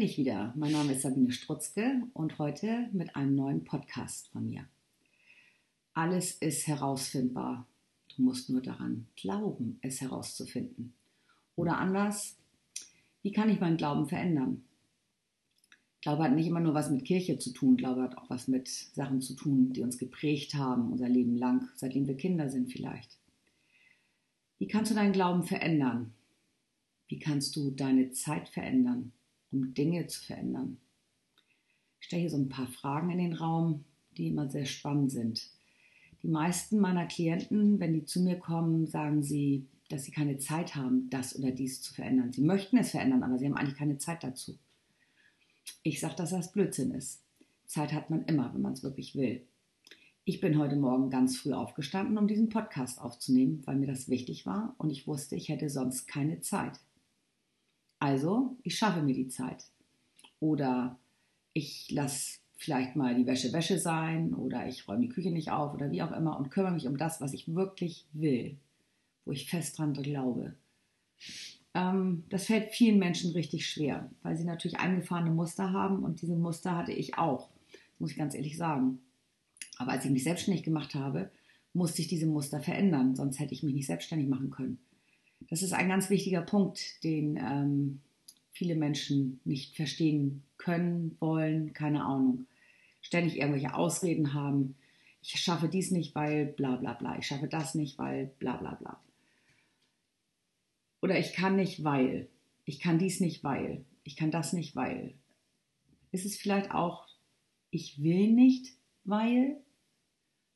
bin ich wieder. Mein Name ist Sabine Strutzke und heute mit einem neuen Podcast von mir. Alles ist herausfindbar. Du musst nur daran glauben, es herauszufinden. Oder anders, wie kann ich meinen Glauben verändern? Glaube hat nicht immer nur was mit Kirche zu tun, Glaube hat auch was mit Sachen zu tun, die uns geprägt haben, unser Leben lang, seitdem wir Kinder sind vielleicht. Wie kannst du deinen Glauben verändern? Wie kannst du deine Zeit verändern, um Dinge zu verändern? Ich stelle hier so ein paar Fragen in den Raum, die immer sehr spannend sind. Die meisten meiner Klienten, wenn die zu mir kommen, sagen sie, dass sie keine Zeit haben, das oder dies zu verändern. Sie möchten es verändern, aber sie haben eigentlich keine Zeit dazu. Ich sage, dass das Blödsinn ist. Zeit hat man immer, wenn man es wirklich will. Ich bin heute Morgen ganz früh aufgestanden, um diesen Podcast aufzunehmen, weil mir das wichtig war und ich wusste, ich hätte sonst keine Zeit. Also, ich schaffe mir die Zeit. Oder ich lasse vielleicht mal die Wäsche Wäsche sein oder ich räume die Küche nicht auf oder wie auch immer und kümmere mich um das, was ich wirklich will, wo ich fest dran glaube. Ähm, das fällt vielen Menschen richtig schwer, weil sie natürlich eingefahrene Muster haben und diese Muster hatte ich auch, muss ich ganz ehrlich sagen. Aber als ich mich selbstständig gemacht habe, musste ich diese Muster verändern, sonst hätte ich mich nicht selbstständig machen können. Das ist ein ganz wichtiger Punkt, den ähm, viele Menschen nicht verstehen können, wollen, keine Ahnung. Ständig irgendwelche Ausreden haben. Ich schaffe dies nicht, weil bla bla bla. Ich schaffe das nicht, weil bla bla bla. Oder ich kann nicht, weil. Ich kann dies nicht, weil. Ich kann das nicht, weil. Ist es vielleicht auch, ich will nicht, weil?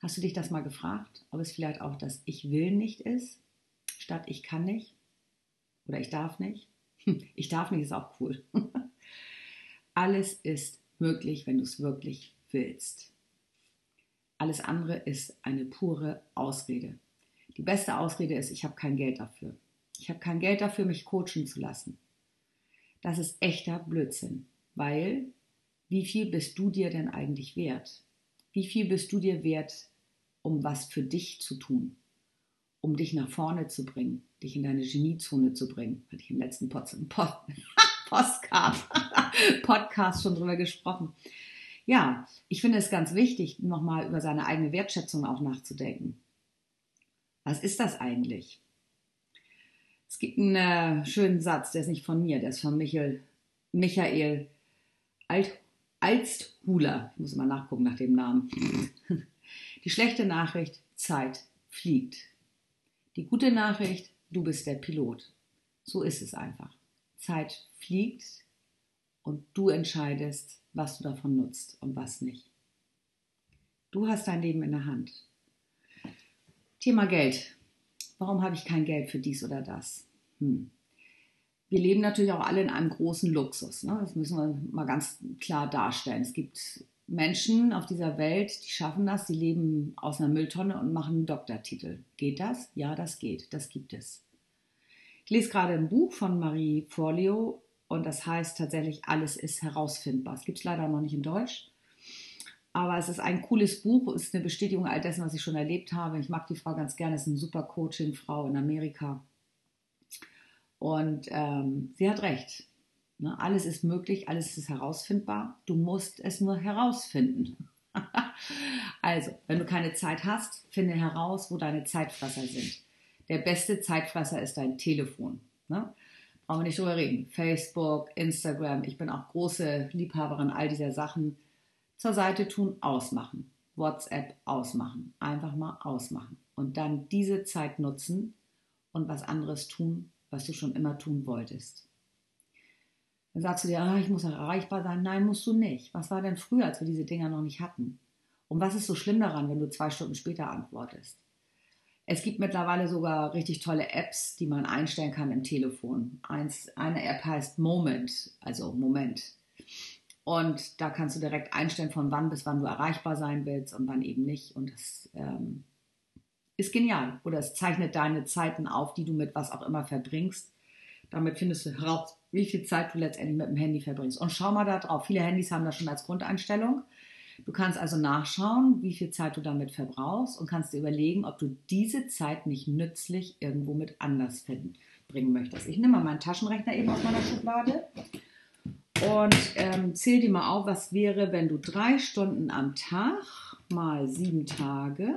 Hast du dich das mal gefragt, ob es vielleicht auch das Ich will nicht ist? Statt ich kann nicht oder ich darf nicht. Ich darf nicht ist auch cool. Alles ist möglich, wenn du es wirklich willst. Alles andere ist eine pure Ausrede. Die beste Ausrede ist, ich habe kein Geld dafür. Ich habe kein Geld dafür, mich coachen zu lassen. Das ist echter Blödsinn, weil wie viel bist du dir denn eigentlich wert? Wie viel bist du dir wert, um was für dich zu tun? Um dich nach vorne zu bringen, dich in deine Geniezone zu bringen. Hatte ich im letzten Postcard, Podcast schon drüber gesprochen. Ja, ich finde es ganz wichtig, nochmal über seine eigene Wertschätzung auch nachzudenken. Was ist das eigentlich? Es gibt einen äh, schönen Satz, der ist nicht von mir, der ist von Michael, Michael Alt, Alsthuler. Ich muss mal nachgucken nach dem Namen. Die schlechte Nachricht, Zeit fliegt. Die gute Nachricht, du bist der Pilot. So ist es einfach. Zeit fliegt und du entscheidest, was du davon nutzt und was nicht. Du hast dein Leben in der Hand. Thema Geld. Warum habe ich kein Geld für dies oder das? Hm. Wir leben natürlich auch alle in einem großen Luxus. Ne? Das müssen wir mal ganz klar darstellen. Es gibt Menschen auf dieser Welt, die schaffen das, die leben aus einer Mülltonne und machen einen Doktortitel. Geht das? Ja, das geht. Das gibt es. Ich lese gerade ein Buch von Marie Forleo und das heißt tatsächlich, alles ist herausfindbar. Es gibt es leider noch nicht in Deutsch. Aber es ist ein cooles Buch, es ist eine Bestätigung all dessen, was ich schon erlebt habe. Ich mag die Frau ganz gerne, es ist eine super Coaching-Frau in Amerika. Und ähm, sie hat recht. Ne? Alles ist möglich, alles ist herausfindbar. Du musst es nur herausfinden. also, wenn du keine Zeit hast, finde heraus, wo deine Zeitfresser sind. Der beste Zeitfresser ist dein Telefon. Ne? Brauchen wir nicht drüber reden. Facebook, Instagram, ich bin auch große Liebhaberin all dieser Sachen. Zur Seite tun, ausmachen. WhatsApp ausmachen. Einfach mal ausmachen. Und dann diese Zeit nutzen und was anderes tun, was du schon immer tun wolltest. Dann sagst du dir, ah, ich muss erreichbar sein. Nein, musst du nicht. Was war denn früher, als wir diese Dinger noch nicht hatten? Und was ist so schlimm daran, wenn du zwei Stunden später antwortest? Es gibt mittlerweile sogar richtig tolle Apps, die man einstellen kann im Telefon. Eins, eine App heißt Moment, also Moment. Und da kannst du direkt einstellen, von wann bis wann du erreichbar sein willst und wann eben nicht. Und das ähm, ist genial. Oder es zeichnet deine Zeiten auf, die du mit was auch immer verbringst. Damit findest du heraus, wie viel Zeit du letztendlich mit dem Handy verbringst. Und schau mal da drauf. Viele Handys haben das schon als Grundeinstellung. Du kannst also nachschauen, wie viel Zeit du damit verbrauchst und kannst dir überlegen, ob du diese Zeit nicht nützlich irgendwo mit anders verbringen möchtest. Ich nehme mal meinen Taschenrechner eben aus meiner Schublade Und ähm, zähl dir mal auf, was wäre, wenn du drei Stunden am Tag mal sieben Tage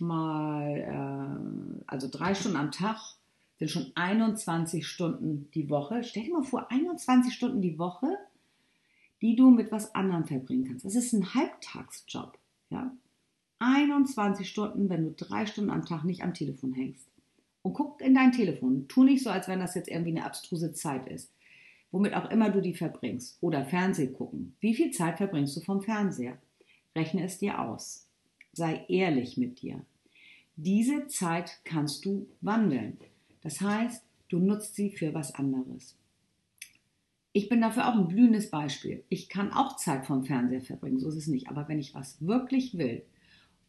mal, äh, also drei Stunden am Tag sind schon 21 Stunden die Woche. Stell dir mal vor, 21 Stunden die Woche, die du mit was anderem verbringen kannst. Das ist ein Halbtagsjob. Ja? 21 Stunden, wenn du drei Stunden am Tag nicht am Telefon hängst. Und guck in dein Telefon. Tu nicht so, als wenn das jetzt irgendwie eine abstruse Zeit ist. Womit auch immer du die verbringst. Oder Fernsehen gucken. Wie viel Zeit verbringst du vom Fernseher? Rechne es dir aus. Sei ehrlich mit dir. Diese Zeit kannst du wandeln. Das heißt, du nutzt sie für was anderes. Ich bin dafür auch ein blühendes Beispiel. Ich kann auch Zeit vom Fernseher verbringen, so ist es nicht. Aber wenn ich was wirklich will,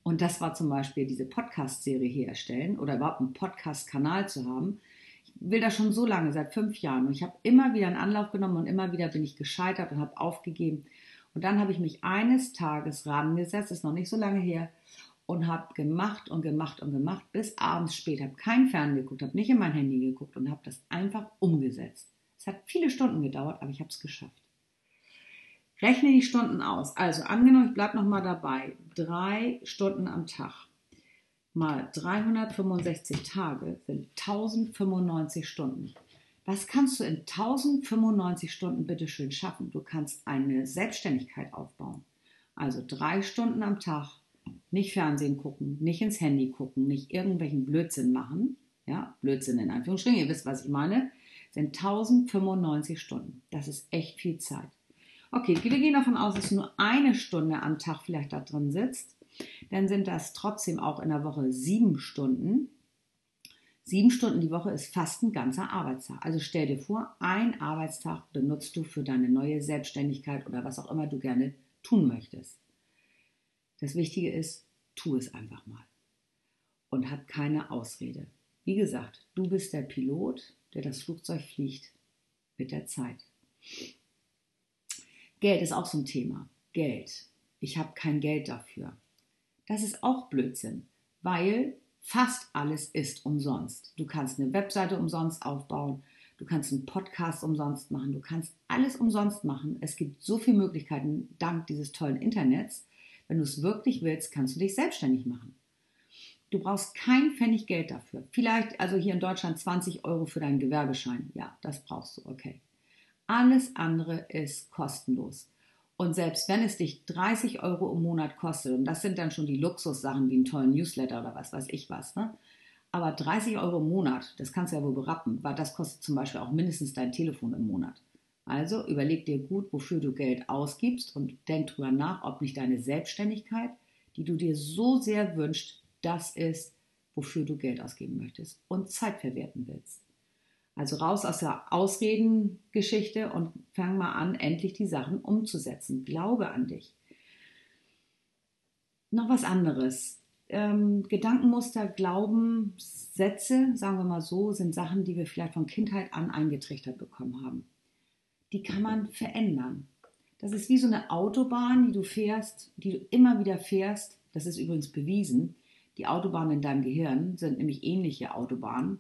und das war zum Beispiel diese Podcast-Serie hier erstellen oder überhaupt einen Podcast-Kanal zu haben, ich will das schon so lange, seit fünf Jahren. Und ich habe immer wieder einen Anlauf genommen und immer wieder bin ich gescheitert und habe aufgegeben. Und dann habe ich mich eines Tages rangesetzt, ist noch nicht so lange her, und habe gemacht und gemacht und gemacht bis abends spät, habe kein Fernsehen geguckt, habe nicht in mein Handy geguckt und habe das einfach umgesetzt. Es hat viele Stunden gedauert, aber ich habe es geschafft. Rechne die Stunden aus. Also angenommen, ich bleibe nochmal dabei. Drei Stunden am Tag mal 365 Tage sind 1095 Stunden. Was kannst du in 1095 Stunden bitte schön schaffen? Du kannst eine Selbstständigkeit aufbauen. Also drei Stunden am Tag nicht Fernsehen gucken, nicht ins Handy gucken, nicht irgendwelchen Blödsinn machen. Ja, Blödsinn in Anführungsstrichen, ihr wisst, was ich meine. Sind 1095 Stunden. Das ist echt viel Zeit. Okay, wir gehen davon aus, dass du nur eine Stunde am Tag vielleicht da drin sitzt. Dann sind das trotzdem auch in der Woche sieben Stunden. Sieben Stunden die Woche ist fast ein ganzer Arbeitstag. Also stell dir vor, ein Arbeitstag benutzt du für deine neue Selbstständigkeit oder was auch immer du gerne tun möchtest. Das Wichtige ist, tu es einfach mal und hab keine Ausrede. Wie gesagt, du bist der Pilot, der das Flugzeug fliegt mit der Zeit. Geld ist auch so ein Thema. Geld. Ich habe kein Geld dafür. Das ist auch Blödsinn, weil Fast alles ist umsonst. Du kannst eine Webseite umsonst aufbauen, du kannst einen Podcast umsonst machen, du kannst alles umsonst machen. Es gibt so viele Möglichkeiten dank dieses tollen Internets. Wenn du es wirklich willst, kannst du dich selbstständig machen. Du brauchst kein Pfennig Geld dafür. Vielleicht, also hier in Deutschland 20 Euro für deinen Gewerbeschein. Ja, das brauchst du, okay. Alles andere ist kostenlos. Und selbst wenn es dich 30 Euro im Monat kostet, und das sind dann schon die Luxussachen wie einen tollen Newsletter oder was weiß ich was, ne? aber 30 Euro im Monat, das kannst du ja wohl berappen, weil das kostet zum Beispiel auch mindestens dein Telefon im Monat. Also überleg dir gut, wofür du Geld ausgibst und denk drüber nach, ob nicht deine Selbstständigkeit, die du dir so sehr wünschst, das ist, wofür du Geld ausgeben möchtest und Zeit verwerten willst. Also raus aus der Ausredengeschichte und fang mal an, endlich die Sachen umzusetzen. Glaube an dich. Noch was anderes. Ähm, Gedankenmuster, Glauben, Sätze, sagen wir mal so, sind Sachen, die wir vielleicht von Kindheit an eingetrichtert bekommen haben. Die kann man verändern. Das ist wie so eine Autobahn, die du fährst, die du immer wieder fährst. Das ist übrigens bewiesen. Die Autobahnen in deinem Gehirn sind nämlich ähnliche Autobahnen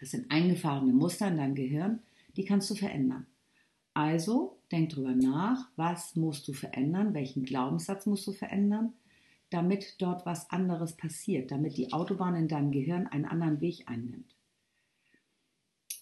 das sind eingefahrene Muster in deinem Gehirn, die kannst du verändern. Also denk drüber nach, was musst du verändern, welchen Glaubenssatz musst du verändern, damit dort was anderes passiert, damit die Autobahn in deinem Gehirn einen anderen Weg einnimmt.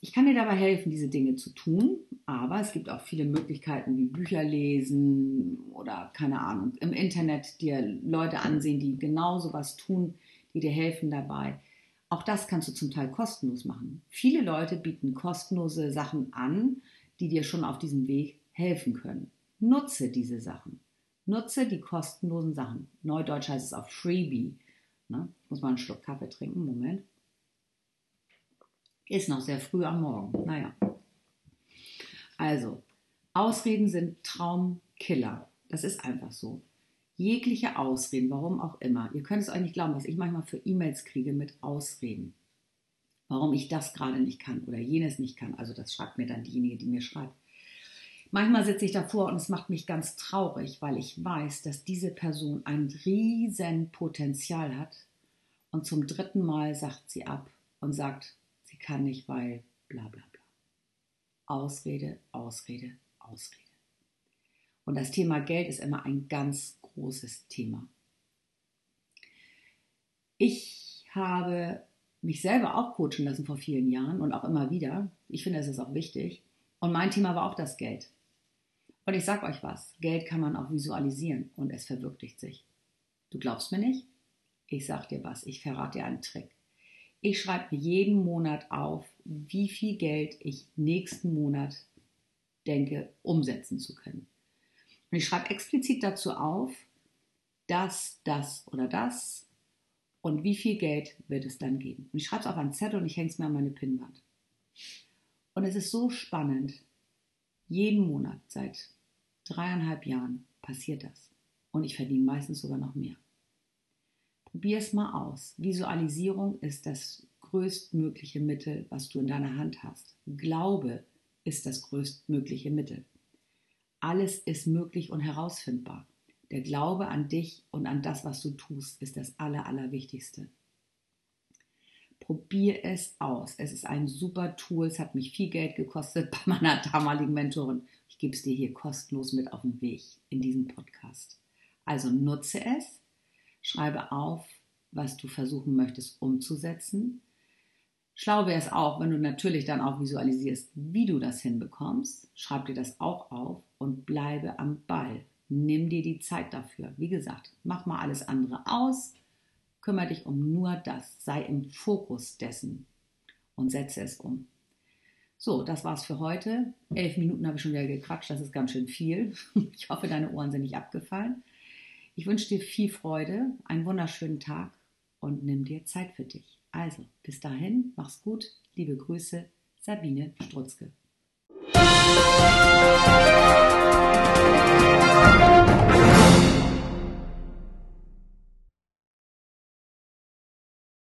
Ich kann dir dabei helfen, diese Dinge zu tun, aber es gibt auch viele Möglichkeiten wie Bücher lesen oder keine Ahnung, im Internet dir Leute ansehen, die genau sowas tun, die dir helfen dabei. Auch das kannst du zum Teil kostenlos machen. Viele Leute bieten kostenlose Sachen an, die dir schon auf diesem Weg helfen können. Nutze diese Sachen. Nutze die kostenlosen Sachen. Neudeutsch heißt es auch Freebie. Ne? Muss mal einen Schluck Kaffee trinken. Moment. Ist noch sehr früh am Morgen. Naja. Also, Ausreden sind Traumkiller. Das ist einfach so jegliche Ausreden, warum auch immer. Ihr könnt es euch nicht glauben, was ich manchmal für E-Mails kriege mit Ausreden. Warum ich das gerade nicht kann oder jenes nicht kann. Also das schreibt mir dann diejenige, die mir schreibt. Manchmal sitze ich davor und es macht mich ganz traurig, weil ich weiß, dass diese Person ein riesen Potenzial hat und zum dritten Mal sagt sie ab und sagt, kann nicht, weil bla bla bla. Ausrede, Ausrede, Ausrede. Und das Thema Geld ist immer ein ganz großes Thema. Ich habe mich selber auch coachen lassen vor vielen Jahren und auch immer wieder. Ich finde, es ist auch wichtig. Und mein Thema war auch das Geld. Und ich sage euch was, Geld kann man auch visualisieren und es verwirklicht sich. Du glaubst mir nicht? Ich sag dir was, ich verrate dir einen Trick. Ich schreibe mir jeden Monat auf, wie viel Geld ich nächsten Monat denke, umsetzen zu können. Und ich schreibe explizit dazu auf, das, das oder das und wie viel Geld wird es dann geben. Und ich schreibe es auf einen Zettel und ich hänge es mir an meine Pinnwand. Und es ist so spannend. Jeden Monat seit dreieinhalb Jahren passiert das. Und ich verdiene meistens sogar noch mehr. Probier es mal aus. Visualisierung ist das größtmögliche Mittel, was du in deiner Hand hast. Glaube ist das größtmögliche Mittel. Alles ist möglich und herausfindbar. Der Glaube an dich und an das, was du tust, ist das Aller, Allerwichtigste. Probier es aus. Es ist ein super Tool. Es hat mich viel Geld gekostet bei meiner damaligen Mentorin. Ich gebe es dir hier kostenlos mit auf den Weg in diesem Podcast. Also nutze es, schreibe auf, was du versuchen möchtest umzusetzen. Schlau wäre es auch, wenn du natürlich dann auch visualisierst, wie du das hinbekommst. Schreib dir das auch auf und bleibe am Ball. Nimm dir die Zeit dafür. Wie gesagt, mach mal alles andere aus. Kümmere dich um nur das. Sei im Fokus dessen und setze es um. So, das war's für heute. Elf Minuten habe ich schon wieder gequatscht. Das ist ganz schön viel. Ich hoffe, deine Ohren sind nicht abgefallen. Ich wünsche dir viel Freude, einen wunderschönen Tag und nimm dir Zeit für dich. Also, bis dahin, mach's gut. Liebe Grüße, Sabine Strutzke.